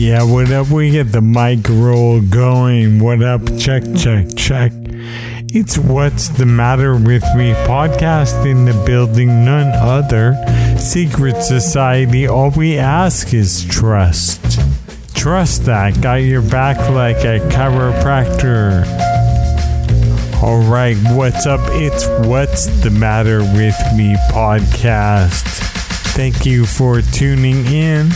Yeah, what up? We get the mic roll going. What up? Check, check, check. It's What's the Matter with Me podcast in the building, none other. Secret Society, all we ask is trust. Trust that. Got your back like a chiropractor. All right, what's up? It's What's the Matter with Me podcast. Thank you for tuning in.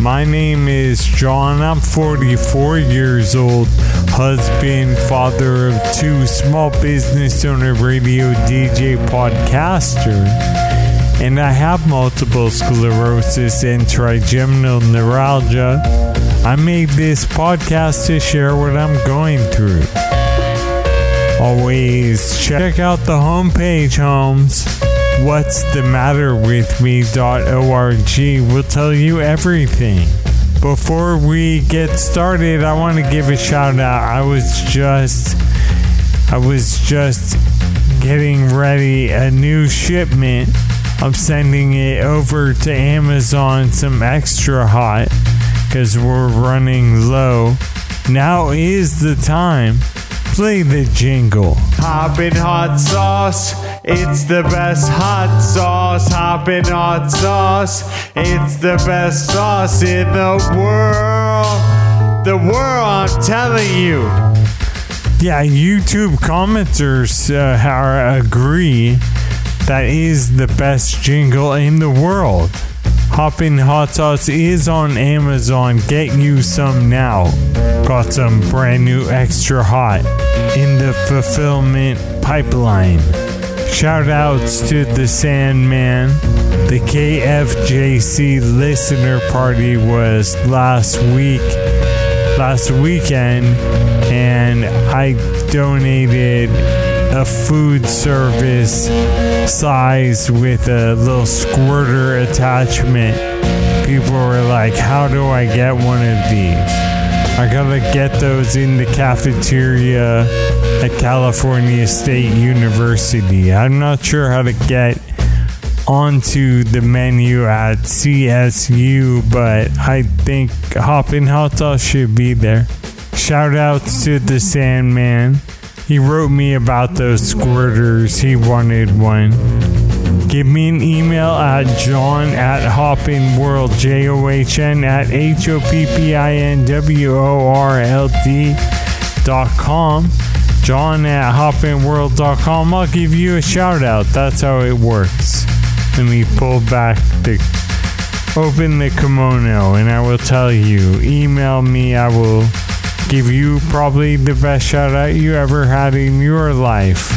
My name is John. I'm 44 years old, husband, father of two, small business owner, radio DJ, podcaster. And I have multiple sclerosis and trigeminal neuralgia. I made this podcast to share what I'm going through. Always check out the homepage, homes. What's the matter with me.org will tell you everything. Before we get started, I want to give a shout out. I was just I was just getting ready a new shipment. I'm sending it over to Amazon some extra hot cuz we're running low. Now is the time. Play the jingle. Hoppin' hot sauce. It's the best hot sauce. Hoppin' hot sauce. It's the best sauce in the world. The world, I'm telling you. Yeah, YouTube commenters uh, are, agree that is the best jingle in the world. Hoppin' Hot Sauce is on Amazon. Get you some now. Got some brand new extra hot in the fulfillment pipeline. Shout outs to the Sandman. The KFJC listener party was last week, last weekend, and I donated a food service size with a little squirter attachment. People were like, How do I get one of these? I gotta get those in the cafeteria at California State University. I'm not sure how to get onto the menu at CSU, but I think Hoppin' Hot Sauce should be there. Shout out to the Sandman. He wrote me about those squirters. He wanted one. Give me an email at john at hopping world, J O H N at H O P P I N W O R L D dot com. John at hoppinworld.com. I'll give you a shout out. That's how it works. Let me pull back the open the kimono and I will tell you. Email me, I will give you probably the best shout out you ever had in your life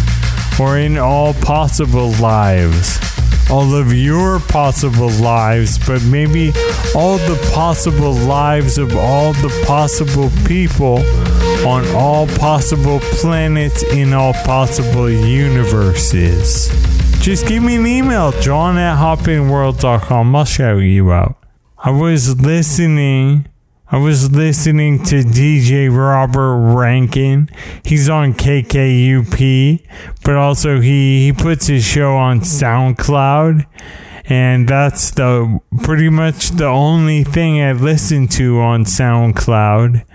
or in all possible lives. All of your possible lives, but maybe all the possible lives of all the possible people on all possible planets in all possible universes. Just give me an email, john at hoppinworld.com. I'll shout you out. I was listening I was listening to DJ Robert Rankin. He's on KKUP, but also he, he puts his show on SoundCloud. And that's the pretty much the only thing I listen to on SoundCloud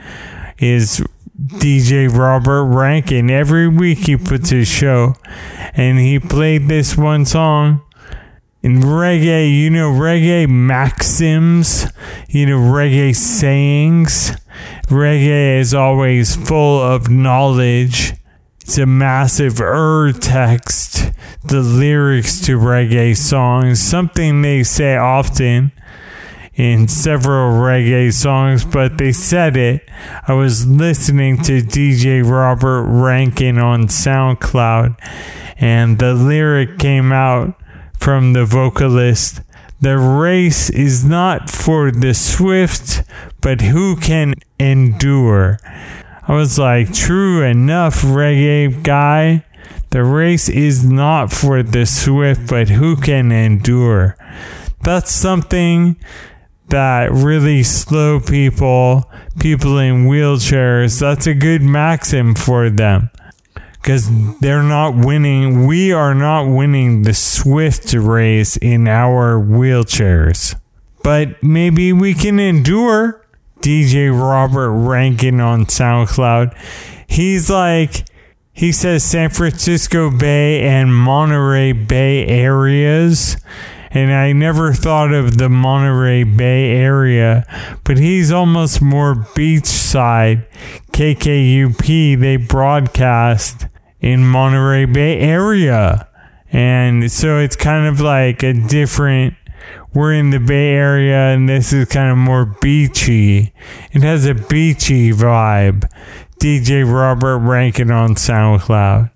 is DJ Robert Rankin. Every week he puts his show and he played this one song in reggae, you know, reggae maxims, you know, reggae sayings. Reggae is always full of knowledge. It's a massive ur text, the lyrics to reggae songs, something they say often in several reggae songs, but they said it. I was listening to DJ Robert Rankin on SoundCloud, and the lyric came out from the vocalist. The race is not for the swift, but who can endure. I was like, true enough, reggae guy. The race is not for the swift, but who can endure. That's something that really slow people, people in wheelchairs, that's a good maxim for them because they're not winning. We are not winning the Swift race in our wheelchairs. but maybe we can endure. DJ Robert Rankin on SoundCloud. He's like, he says San Francisco Bay and Monterey Bay areas. And I never thought of the Monterey Bay area, but he's almost more beachside. KKUP, they broadcast in Monterey Bay area. And so it's kind of like a different we're in the Bay Area and this is kind of more beachy. It has a beachy vibe. DJ Robert Rankin on SoundCloud.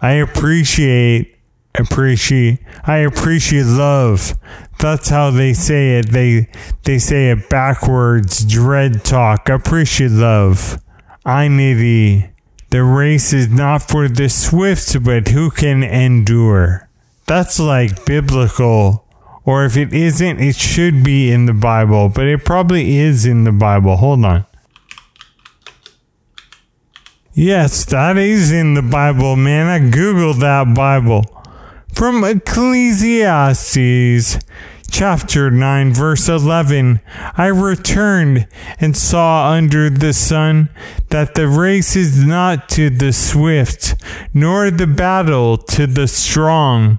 I appreciate appreciate I appreciate love. That's how they say it. They they say it backwards. Dread talk. Appreciate love. I nitty. The race is not for the swift, but who can endure. That's like biblical or if it isn't, it should be in the Bible, but it probably is in the Bible. Hold on. Yes, that is in the Bible, man. I Googled that Bible. From Ecclesiastes chapter 9, verse 11 I returned and saw under the sun that the race is not to the swift, nor the battle to the strong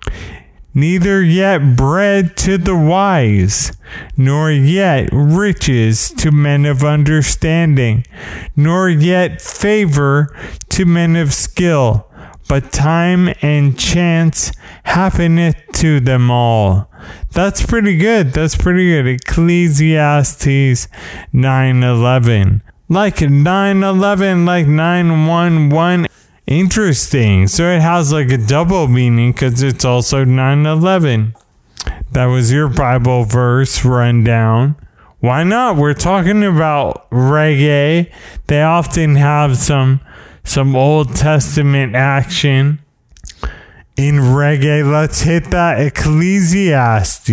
neither yet bread to the wise, nor yet riches to men of understanding, nor yet favor to men of skill, but time and chance happeneth to them all. That's pretty good. That's pretty good. Ecclesiastes 9:11. Like 911, like 911 Interesting. So it has like a double meaning because it's also 9 11. That was your Bible verse rundown. Why not? We're talking about reggae. They often have some some Old Testament action in reggae. Let's hit that Ecclesiastes.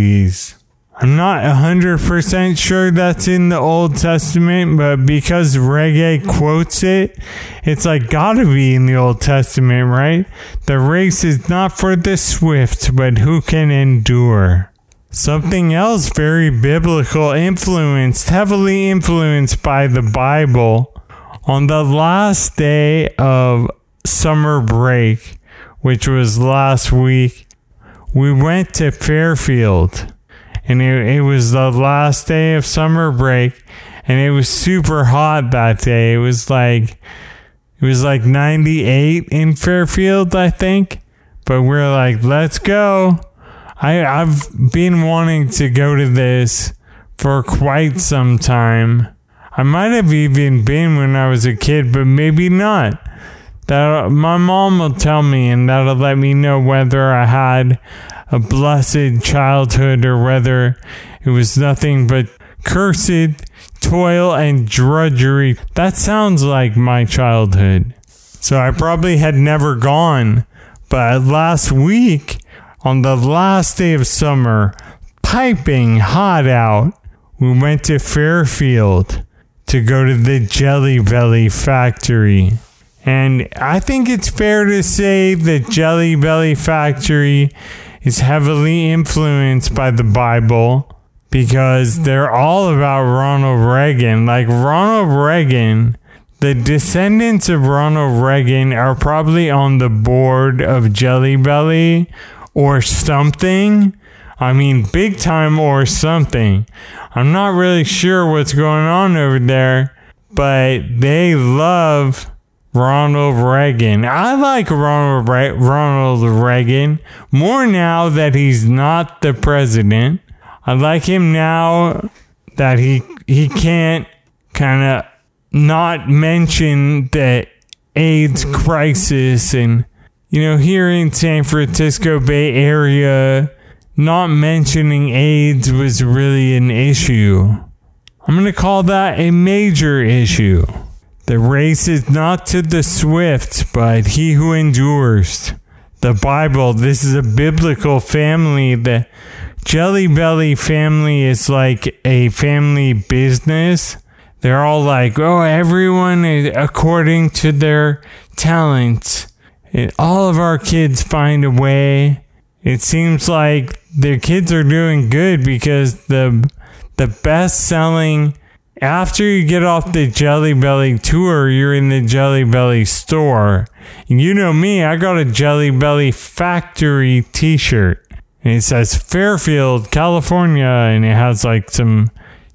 I'm not 100% sure that's in the Old Testament, but because reggae quotes it, it's like gotta be in the Old Testament, right? The race is not for the swift, but who can endure. Something else very biblical influenced, heavily influenced by the Bible. On the last day of summer break, which was last week, we went to Fairfield and it, it was the last day of summer break and it was super hot that day. It was like it was like 98 in Fairfield, I think. But we're like, let's go. I I've been wanting to go to this for quite some time. I might have even been when I was a kid, but maybe not. That my mom will tell me, and that'll let me know whether I had a blessed childhood or whether it was nothing but cursed toil and drudgery. That sounds like my childhood. So I probably had never gone. But last week, on the last day of summer, piping hot out, we went to Fairfield to go to the Jelly Belly factory. And I think it's fair to say the Jelly Belly factory is heavily influenced by the Bible because they're all about Ronald Reagan. Like Ronald Reagan, the descendants of Ronald Reagan are probably on the board of Jelly Belly or something. I mean, big time or something. I'm not really sure what's going on over there, but they love Ronald Reagan. I like Ronald Re- Ronald Reagan more now that he's not the president. I like him now that he he can't kind of not mention the AIDS crisis and you know here in San Francisco Bay Area not mentioning AIDS was really an issue. I'm going to call that a major issue. The race is not to the swift, but he who endures. The Bible, this is a biblical family. The Jelly Belly family is like a family business. They're all like, oh, everyone according to their talents. all of our kids find a way. It seems like the kids are doing good because the the best selling after you get off the Jelly Belly tour, you're in the Jelly Belly store. You know me, I got a Jelly Belly factory t shirt. And it says Fairfield, California, and it has like some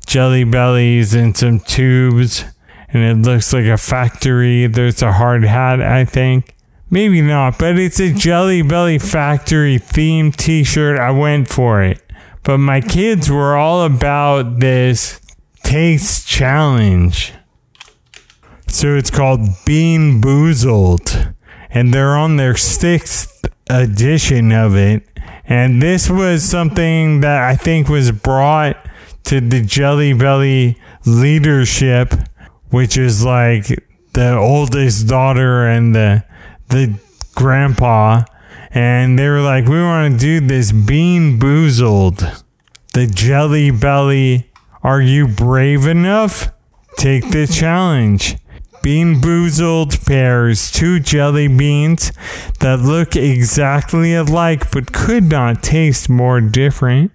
jelly bellies and some tubes. And it looks like a factory. There's a hard hat, I think. Maybe not, but it's a Jelly Belly factory themed t shirt. I went for it. But my kids were all about this taste challenge. So it's called Bean Boozled. And they're on their sixth edition of it. And this was something that I think was brought to the Jelly Belly leadership, which is like the oldest daughter and the the grandpa. And they were like, we want to do this bean boozled. The Jelly Belly are you brave enough? Take the challenge. Bean Boozled pairs two jelly beans that look exactly alike but could not taste more different.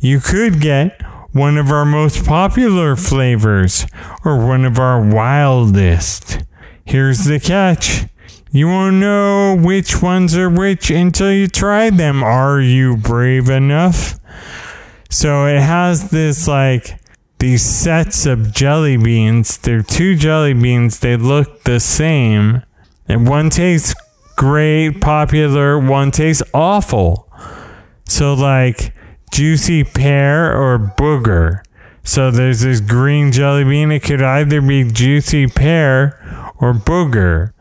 You could get one of our most popular flavors or one of our wildest. Here's the catch. You won't know which ones are which until you try them. Are you brave enough? So it has this like these sets of jelly beans. They're two jelly beans. They look the same. And one tastes great, popular, one tastes awful. So, like juicy pear or booger. So, there's this green jelly bean. It could either be juicy pear or booger.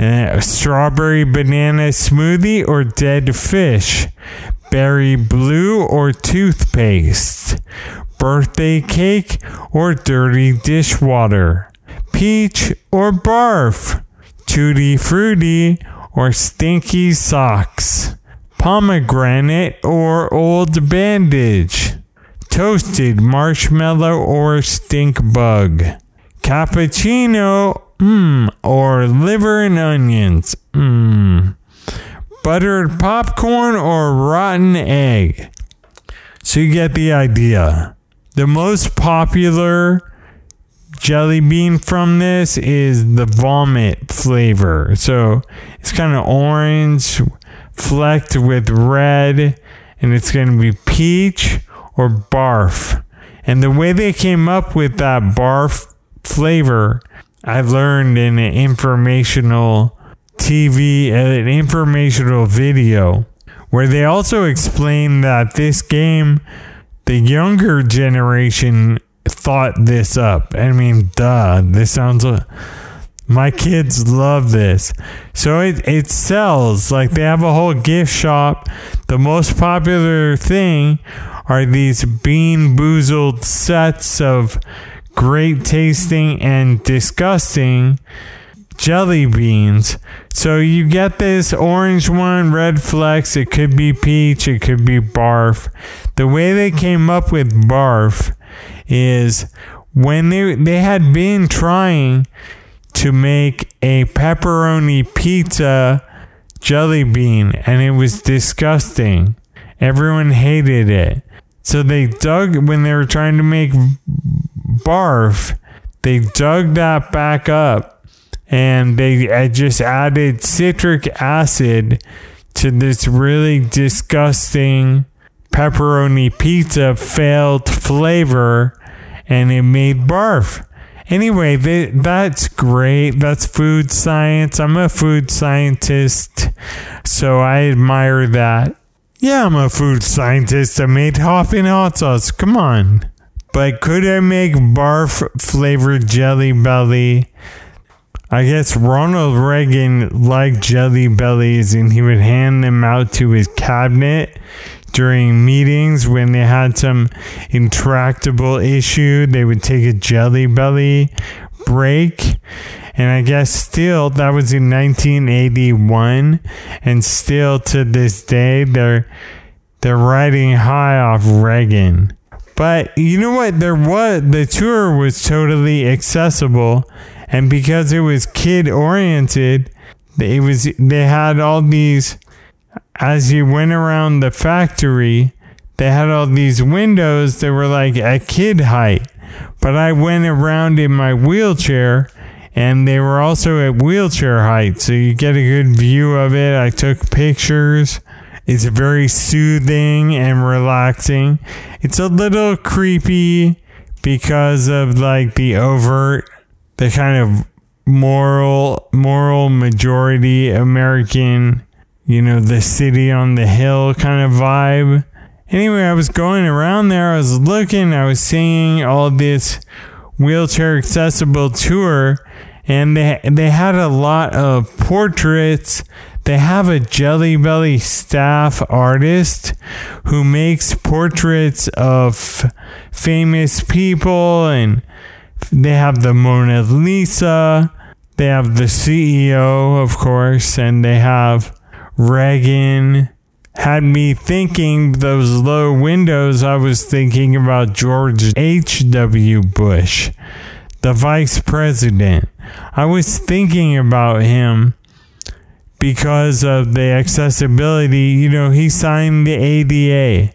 Uh, strawberry banana smoothie or dead fish. Berry blue or toothpaste? Birthday cake or dirty dishwater, peach or barf, tutti frutti or stinky socks, pomegranate or old bandage, toasted marshmallow or stink bug, cappuccino, mmm, or liver and onions, mmm, buttered popcorn or rotten egg. So you get the idea. The most popular jelly bean from this is the vomit flavor. So it's kind of orange flecked with red, and it's going to be peach or barf. And the way they came up with that barf flavor, I learned in an informational TV, uh, an informational video, where they also explain that this game the younger generation thought this up. I mean, duh, this sounds. Like, my kids love this. So it, it sells. Like they have a whole gift shop. The most popular thing are these bean boozled sets of great tasting and disgusting jelly beans. So you get this orange one, red flecks. It could be peach, it could be barf. The way they came up with barf is when they they had been trying to make a pepperoni pizza jelly bean and it was disgusting. Everyone hated it. So they dug when they were trying to make barf, they dug that back up and they just added citric acid to this really disgusting pepperoni pizza failed flavor and it made barf. Anyway, they, that's great. That's food science. I'm a food scientist, so I admire that. Yeah, I'm a food scientist. I made Hoppin' hot sauce. Come on. But could I make barf flavored jelly belly? I guess Ronald Reagan liked jelly bellies and he would hand them out to his cabinet during meetings when they had some intractable issue. They would take a jelly belly break. And I guess still that was in 1981 and still to this day they're they're riding high off Reagan. But you know what? There was the tour was totally accessible and because it was kid oriented, it was they had all these as you went around the factory, they had all these windows that were like a kid height. But I went around in my wheelchair and they were also at wheelchair height. So you get a good view of it. I took pictures. It's very soothing and relaxing. It's a little creepy because of like the overt, the kind of moral, moral majority American, you know, the city on the hill kind of vibe. Anyway, I was going around there. I was looking. I was seeing all this wheelchair accessible tour, and they they had a lot of portraits. They have a Jelly Belly staff artist who makes portraits of famous people, and they have the Mona Lisa. They have the CEO, of course, and they have Reagan. Had me thinking those low windows, I was thinking about George H.W. Bush, the vice president. I was thinking about him because of the accessibility. You know, he signed the ADA.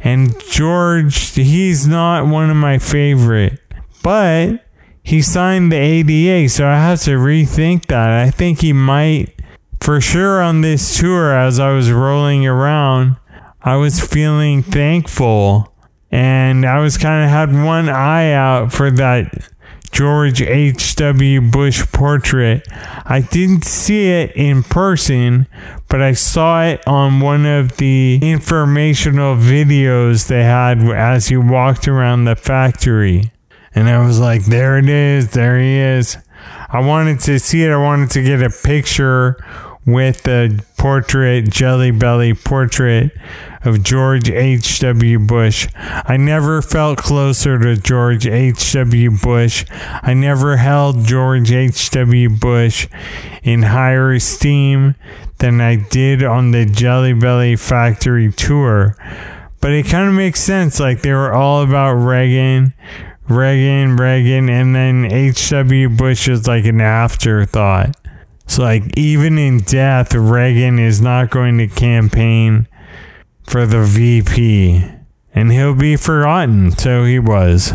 And George, he's not one of my favorite, but he signed the ADA, so I have to rethink that. I think he might, for sure, on this tour, as I was rolling around, I was feeling thankful. And I was kind of had one eye out for that George H.W. Bush portrait. I didn't see it in person, but I saw it on one of the informational videos they had as you walked around the factory. And I was like, there it is, there he is. I wanted to see it. I wanted to get a picture with the portrait, Jelly Belly portrait of George H.W. Bush. I never felt closer to George H.W. Bush. I never held George H.W. Bush in higher esteem than I did on the Jelly Belly factory tour. But it kind of makes sense. Like they were all about Reagan. Reagan, Reagan, and then H.W. Bush is like an afterthought. So, like, even in death, Reagan is not going to campaign for the VP, and he'll be forgotten. So he was.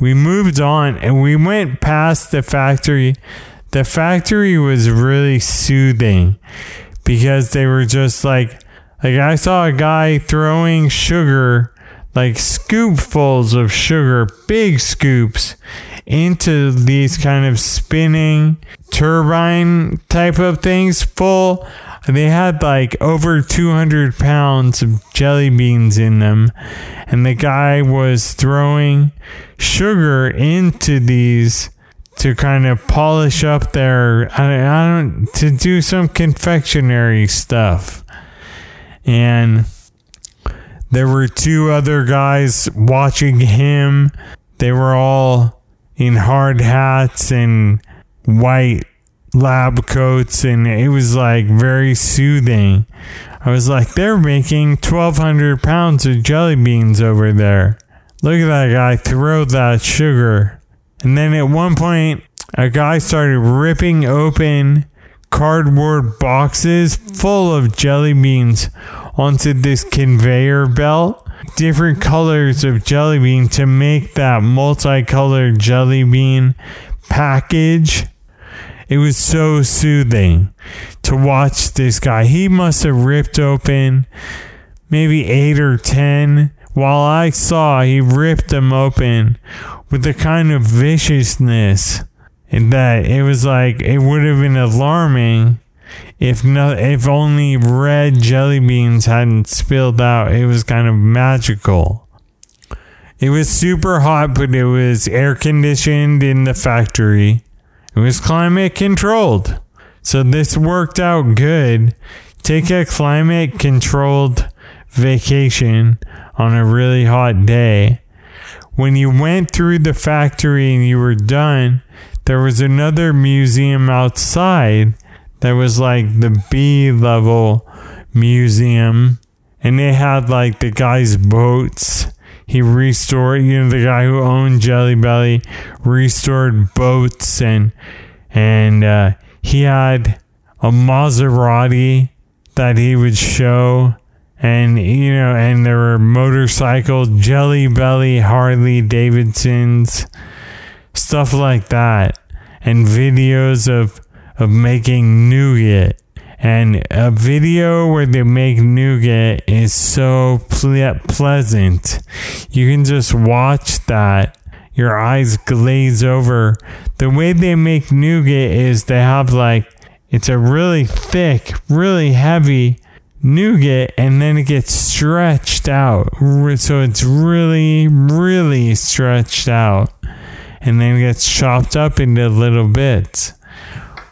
We moved on and we went past the factory. The factory was really soothing because they were just like, like I saw a guy throwing sugar like scoopfuls of sugar, big scoops, into these kind of spinning turbine type of things full. They had like over 200 pounds of jelly beans in them, and the guy was throwing sugar into these to kind of polish up their I, don't to do some confectionery stuff and there were two other guys watching him. They were all in hard hats and white lab coats, and it was like very soothing. I was like, they're making 1,200 pounds of jelly beans over there. Look at that guy throw that sugar. And then at one point, a guy started ripping open cardboard boxes full of jelly beans onto this conveyor belt, different colors of jelly bean to make that multicolored jelly bean package. It was so soothing to watch this guy. He must have ripped open maybe eight or ten. While I saw he ripped them open with a kind of viciousness that it was like it would have been alarming if no, if only red jelly beans hadn't spilled out, it was kind of magical. It was super hot, but it was air conditioned in the factory. It was climate controlled. So this worked out good. Take a climate controlled vacation on a really hot day. When you went through the factory and you were done, there was another museum outside that was like the B level museum, and they had like the guy's boats. He restored, you know, the guy who owned Jelly Belly restored boats, and and uh, he had a Maserati that he would show. And, you know, and there were motorcycle, Jelly Belly, Harley Davidsons, stuff like that. And videos of, of making nougat. And a video where they make nougat is so ple- pleasant. You can just watch that. Your eyes glaze over. The way they make nougat is they have like, it's a really thick, really heavy nougat, and then it gets stretched out. So it's really, really stretched out. And then it gets chopped up into little bits.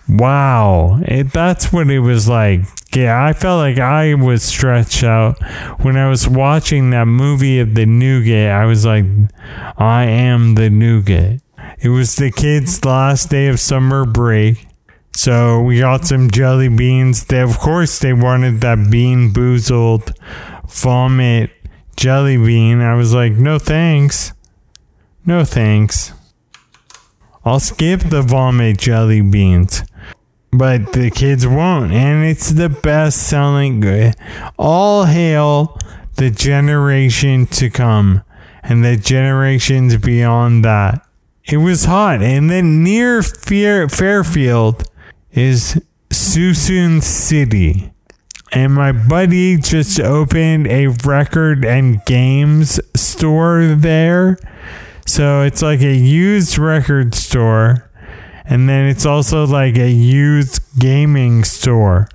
Wow, it, that's what it was like. Yeah, I felt like I was stretched out when I was watching that movie of the nougat. I was like, I am the nougat. It was the kids' last day of summer break. So we got some jelly beans. They, of course, they wanted that bean boozled vomit jelly bean. I was like, no thanks. No thanks. I'll skip the vomit jelly beans. But the kids won't. And it's the best selling good. All hail the generation to come and the generations beyond that. It was hot. And then near Fair- Fairfield is Suisun City. And my buddy just opened a record and games store there. So it's like a used record store. And then it's also like a used gaming store.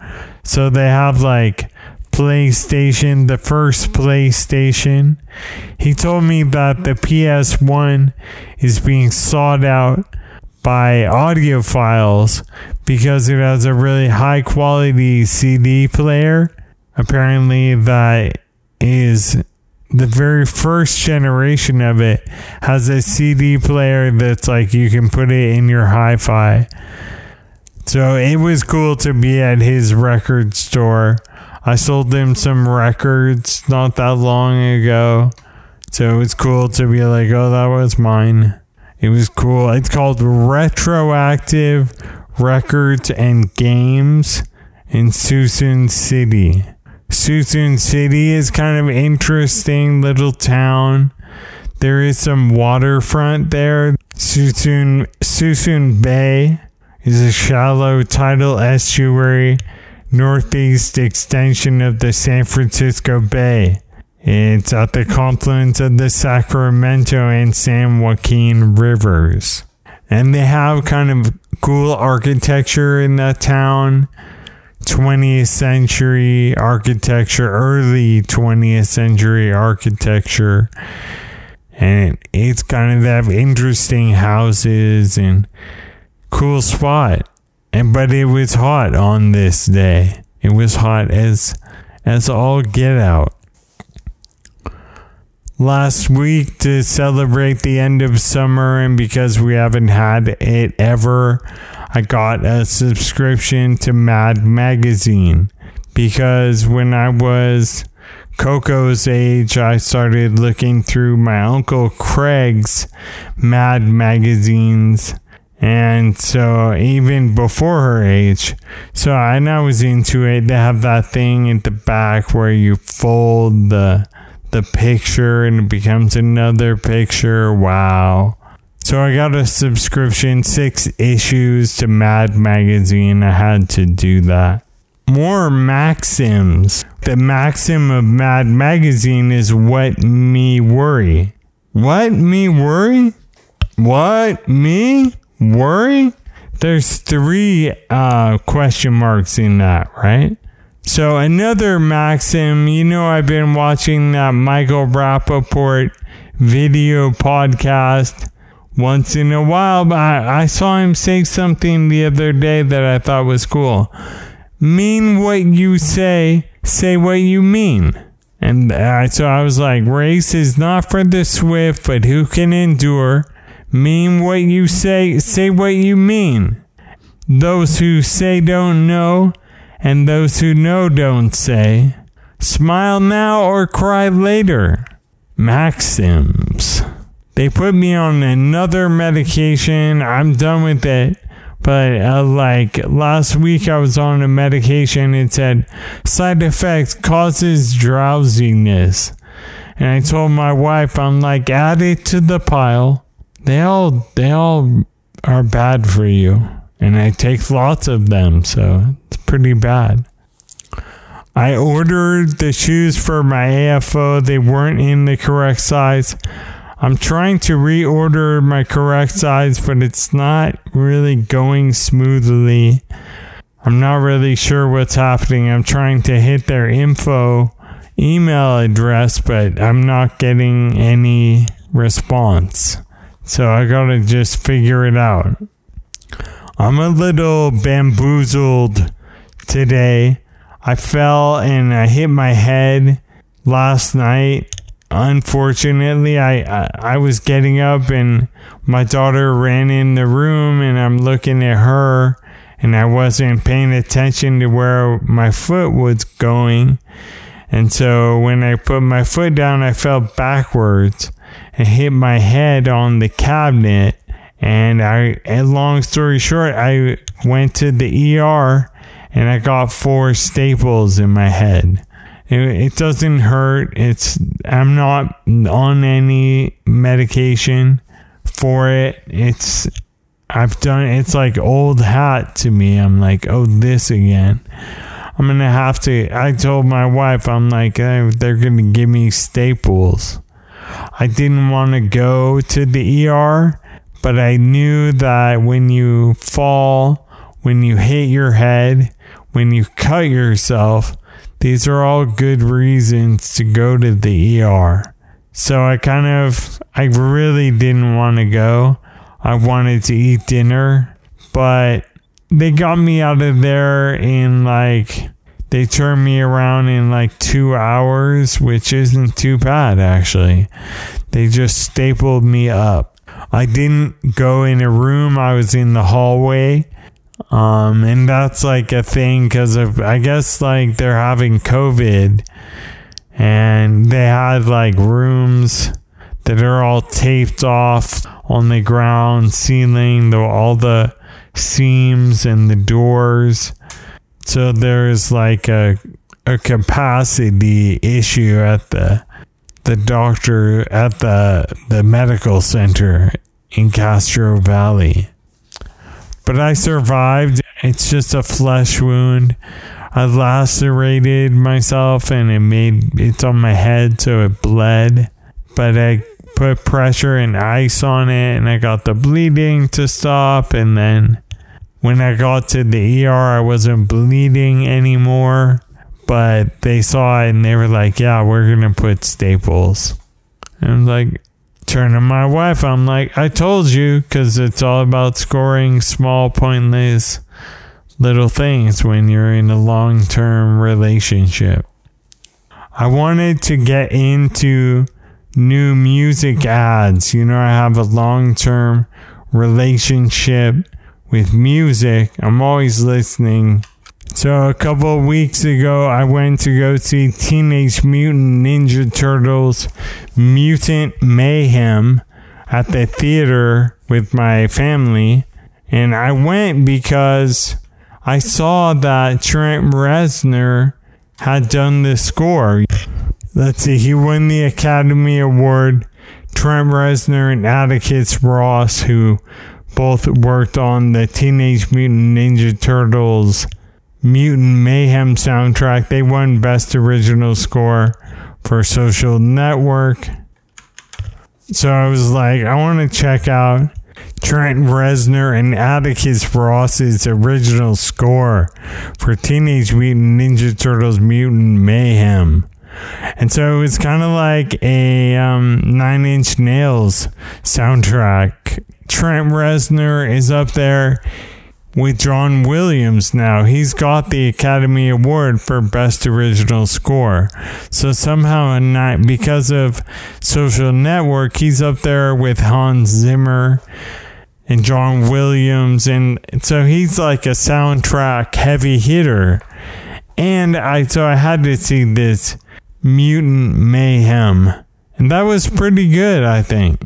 So they have like PlayStation, the first PlayStation. He told me that the PS1 is being sought out by audiophiles because it has a really high quality CD player. Apparently, that is the very first generation of it has a CD player that's like you can put it in your hi fi. So it was cool to be at his record store. I sold him some records not that long ago. So it was cool to be like, oh, that was mine. It was cool. It's called Retroactive Records and Games in Suisun City. Suisun City is kind of interesting little town. There is some waterfront there. Suisun Suisun Bay is a shallow tidal estuary northeast extension of the San Francisco Bay. It's at the confluence of the Sacramento and San Joaquin rivers. And they have kind of cool architecture in that town. 20th century architecture, early 20th century architecture. And it's kind of have interesting houses and cool spot. And but it was hot on this day. It was hot as as all get out. Last week to celebrate the end of summer and because we haven't had it ever, I got a subscription to Mad Magazine because when I was Coco's age, I started looking through my Uncle Craig's Mad magazines. And so even before her age, so I, I was into it. They have that thing at the back where you fold the the picture and it becomes another picture. Wow. So I got a subscription, six issues to Mad Magazine. I had to do that. More maxims. The maxim of Mad Magazine is what me worry. What me worry? What me worry? There's three uh, question marks in that, right? So another maxim, you know, I've been watching that Michael Rapaport video podcast once in a while, I, I saw him say something the other day that I thought was cool. Mean what you say, say what you mean. And so I was like, race is not for the swift, but who can endure. Mean what you say, say what you mean. Those who say don't know, and those who know don't say, smile now or cry later. Maxims. They put me on another medication. I'm done with it. But uh, like last week, I was on a medication. It said side effect causes drowsiness. And I told my wife, I'm like, add it to the pile. They all, they all are bad for you. And I take lots of them, so it's pretty bad. I ordered the shoes for my AFO. They weren't in the correct size. I'm trying to reorder my correct size, but it's not really going smoothly. I'm not really sure what's happening. I'm trying to hit their info email address, but I'm not getting any response. So I gotta just figure it out. I'm a little bamboozled today. I fell and I hit my head last night. Unfortunately, I, I, I was getting up and my daughter ran in the room and I'm looking at her and I wasn't paying attention to where my foot was going. And so when I put my foot down, I fell backwards and hit my head on the cabinet. And I, and long story short, I went to the ER and I got four staples in my head. It, it doesn't hurt. It's, I'm not on any medication for it. It's, I've done, it's like old hat to me. I'm like, oh, this again. I'm gonna have to. I told my wife, I'm like, hey, they're gonna give me staples. I didn't want to go to the ER, but I knew that when you fall, when you hit your head, when you cut yourself, these are all good reasons to go to the ER. So I kind of, I really didn't want to go. I wanted to eat dinner, but they got me out of there in like they turned me around in like two hours, which isn't too bad actually. They just stapled me up. I didn't go in a room, I was in the hallway. Um, and that's like a thing because of, I guess, like they're having COVID and they had like rooms that are all taped off on the ground, ceiling, the, all the seams and the doors. So there's like a a capacity issue at the the doctor at the the medical center in Castro Valley. But I survived. It's just a flesh wound. I lacerated myself and it made it's on my head so it bled. But I put pressure and ice on it and I got the bleeding to stop and then when I got to the ER, I wasn't bleeding anymore, but they saw it and they were like, "Yeah, we're gonna put staples." And I'm like, turning to my wife, I'm like, "I told you," because it's all about scoring small, pointless little things when you're in a long-term relationship. I wanted to get into new music ads. You know, I have a long-term relationship with music. I'm always listening. So a couple of weeks ago, I went to go see Teenage Mutant Ninja Turtles Mutant Mayhem at the theater with my family. And I went because I saw that Trent Reznor had done the score. Let's see, he won the Academy Award. Trent Reznor and Atticus Ross, who both worked on the Teenage Mutant Ninja Turtles Mutant Mayhem soundtrack. They won Best Original Score for Social Network. So I was like, I want to check out Trent Reznor and Atticus Ross's original score for Teenage Mutant Ninja Turtles Mutant Mayhem. And so it was kind of like a um, Nine Inch Nails soundtrack Trent Reznor is up there with John Williams now. He's got the Academy Award for Best Original Score. So somehow, because of Social Network, he's up there with Hans Zimmer and John Williams, and so he's like a soundtrack heavy hitter. And I so I had to see this Mutant Mayhem, and that was pretty good, I think.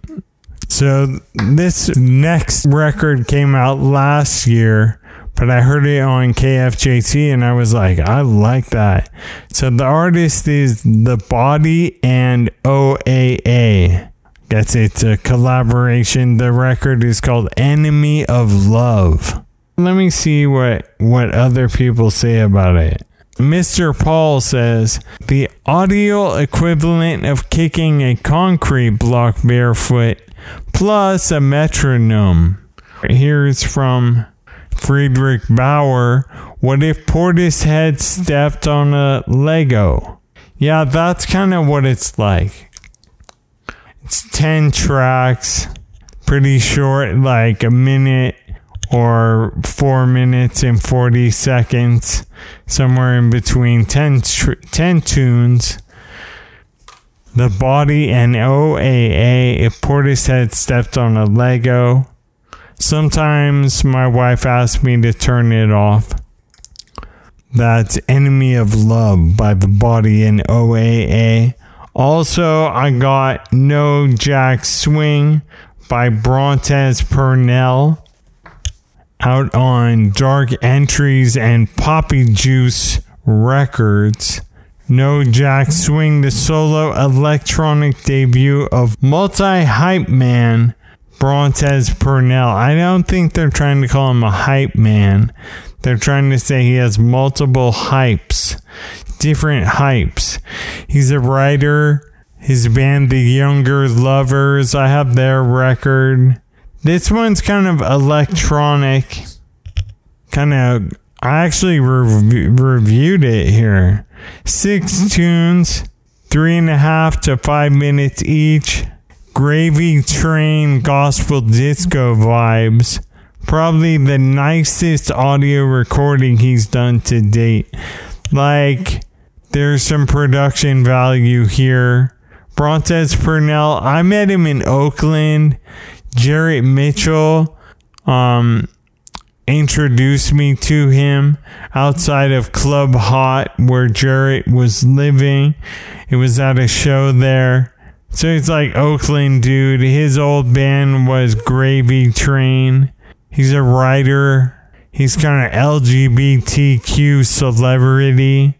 So this next record came out last year, but I heard it on KFJC and I was like, I like that. So the artist is The Body and OAA. Guess it's a collaboration. The record is called Enemy of Love. Let me see what what other people say about it. Mr. Paul says the audio equivalent of kicking a concrete block barefoot plus a metronome. Here's from Friedrich Bauer. What if Portishead stepped on a Lego? Yeah, that's kind of what it's like. It's 10 tracks, pretty short, like a minute or four minutes and 40 seconds, somewhere in between 10, tr- 10 tunes. The body and OAA if Portishead stepped on a Lego. Sometimes my wife asks me to turn it off. That's Enemy of Love by The Body and OAA. Also, I got No Jack Swing by Brontez Purnell out on Dark Entries and Poppy Juice Records. No Jack Swing, the solo electronic debut of multi hype man Brontez Purnell. I don't think they're trying to call him a hype man. They're trying to say he has multiple hypes, different hypes. He's a writer. His band, The Younger Lovers, I have their record. This one's kind of electronic. Kind of, I actually rev- reviewed it here. Six tunes, three and a half to five minutes each. Gravy Train gospel disco vibes. Probably the nicest audio recording he's done to date. Like, there's some production value here. Brontez Purnell, I met him in Oakland. Jarrett Mitchell um, introduced me to him outside of Club Hot, where Jarrett was living. It was at a show there. So he's like Oakland dude. His old band was Gravy Train. He's a writer. He's kind of LGBTQ celebrity.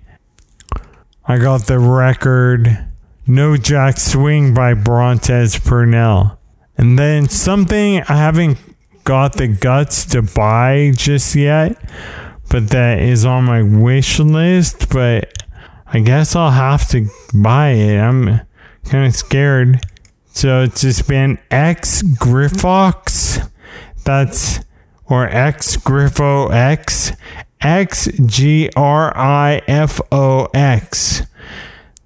I got the record No Jack Swing by Brontez Purnell. And then something I haven't got the guts to buy just yet, but that is on my wish list. But I guess I'll have to buy it. I'm kind of scared. So it's just been X Griffox. That's or X Griffo X X G R I F O X.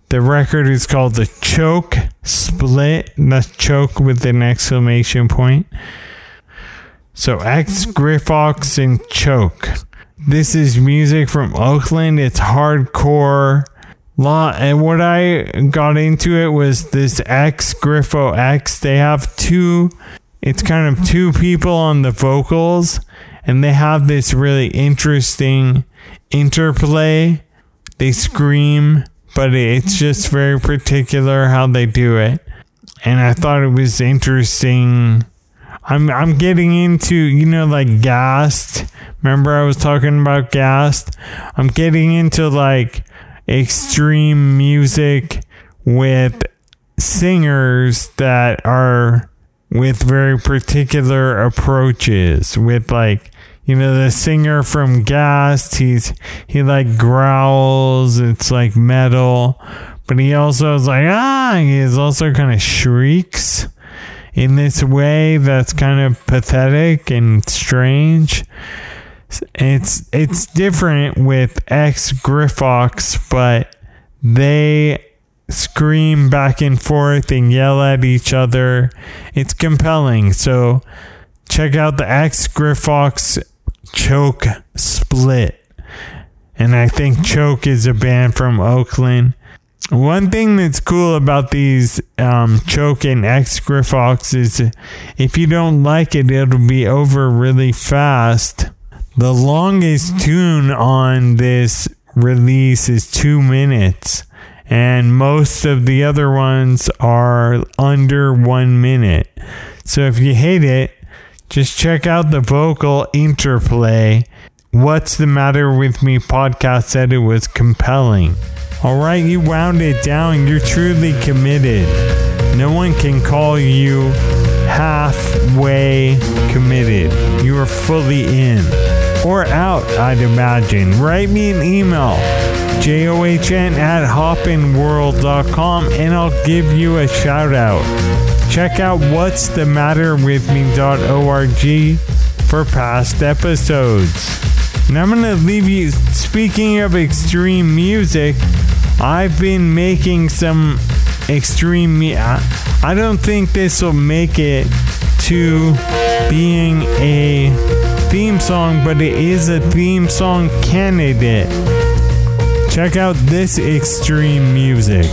The record is called The Choke Split. That's choke with an exclamation point. So X Griffox and Choke. This is music from Oakland. It's hardcore. Lot and what I got into it was this X Griffo X. They have two it's kind of two people on the vocals and they have this really interesting interplay. They scream, but it's just very particular how they do it. And I thought it was interesting. I'm I'm getting into, you know, like Gassed. Remember I was talking about Gassed? I'm getting into like extreme music with singers that are with very particular approaches with like you know the singer from Gassed he's he like growls it's like metal but he also is like ah he is also kind of shrieks in this way that's kind of pathetic and strange it's it's different with X Griffox, but they scream back and forth and yell at each other. It's compelling. So check out the X Griffox Choke Split. And I think Choke is a band from Oakland. One thing that's cool about these um, Choke and is if you don't like it, it'll be over really fast. The longest tune on this release is two minutes, and most of the other ones are under one minute. So if you hate it, just check out the vocal interplay. What's the Matter with Me podcast said it was compelling. All right, you wound it down. You're truly committed. No one can call you halfway committed. You are fully in or out, I'd imagine. Write me an email, john at hoppinworld.com, and I'll give you a shout out. Check out what's the matter with me.org for past episodes. And I'm going to leave you, speaking of extreme music, I've been making some extreme. I don't think this will make it to being a theme song, but it is a theme song candidate. Check out this extreme music.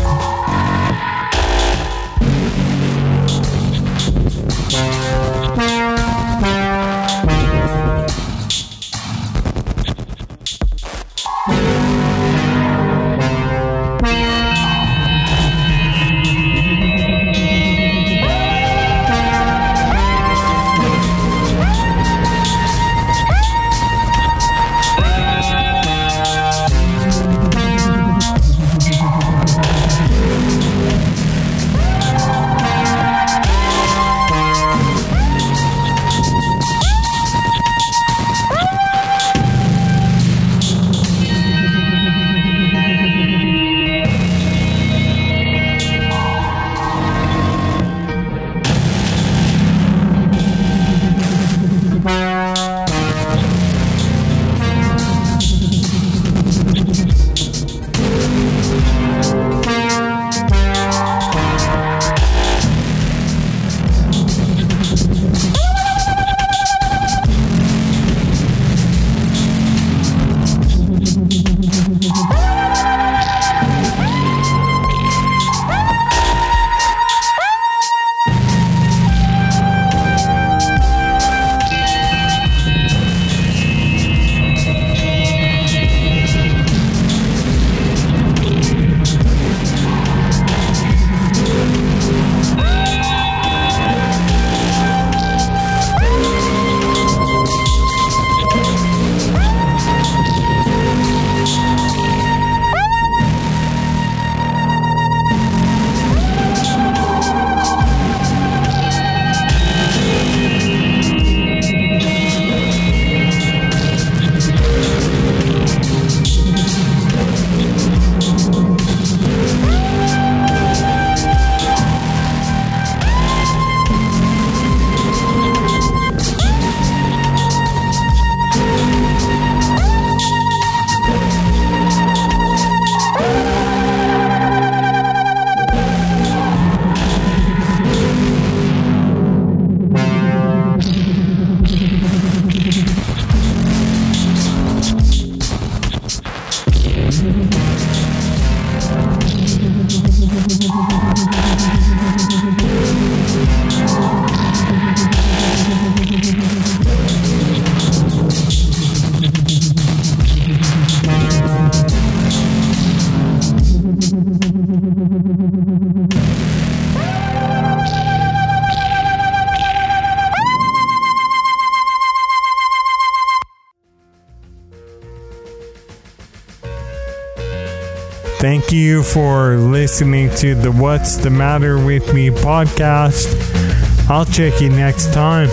For listening to the What's the Matter with Me podcast. I'll check you next time.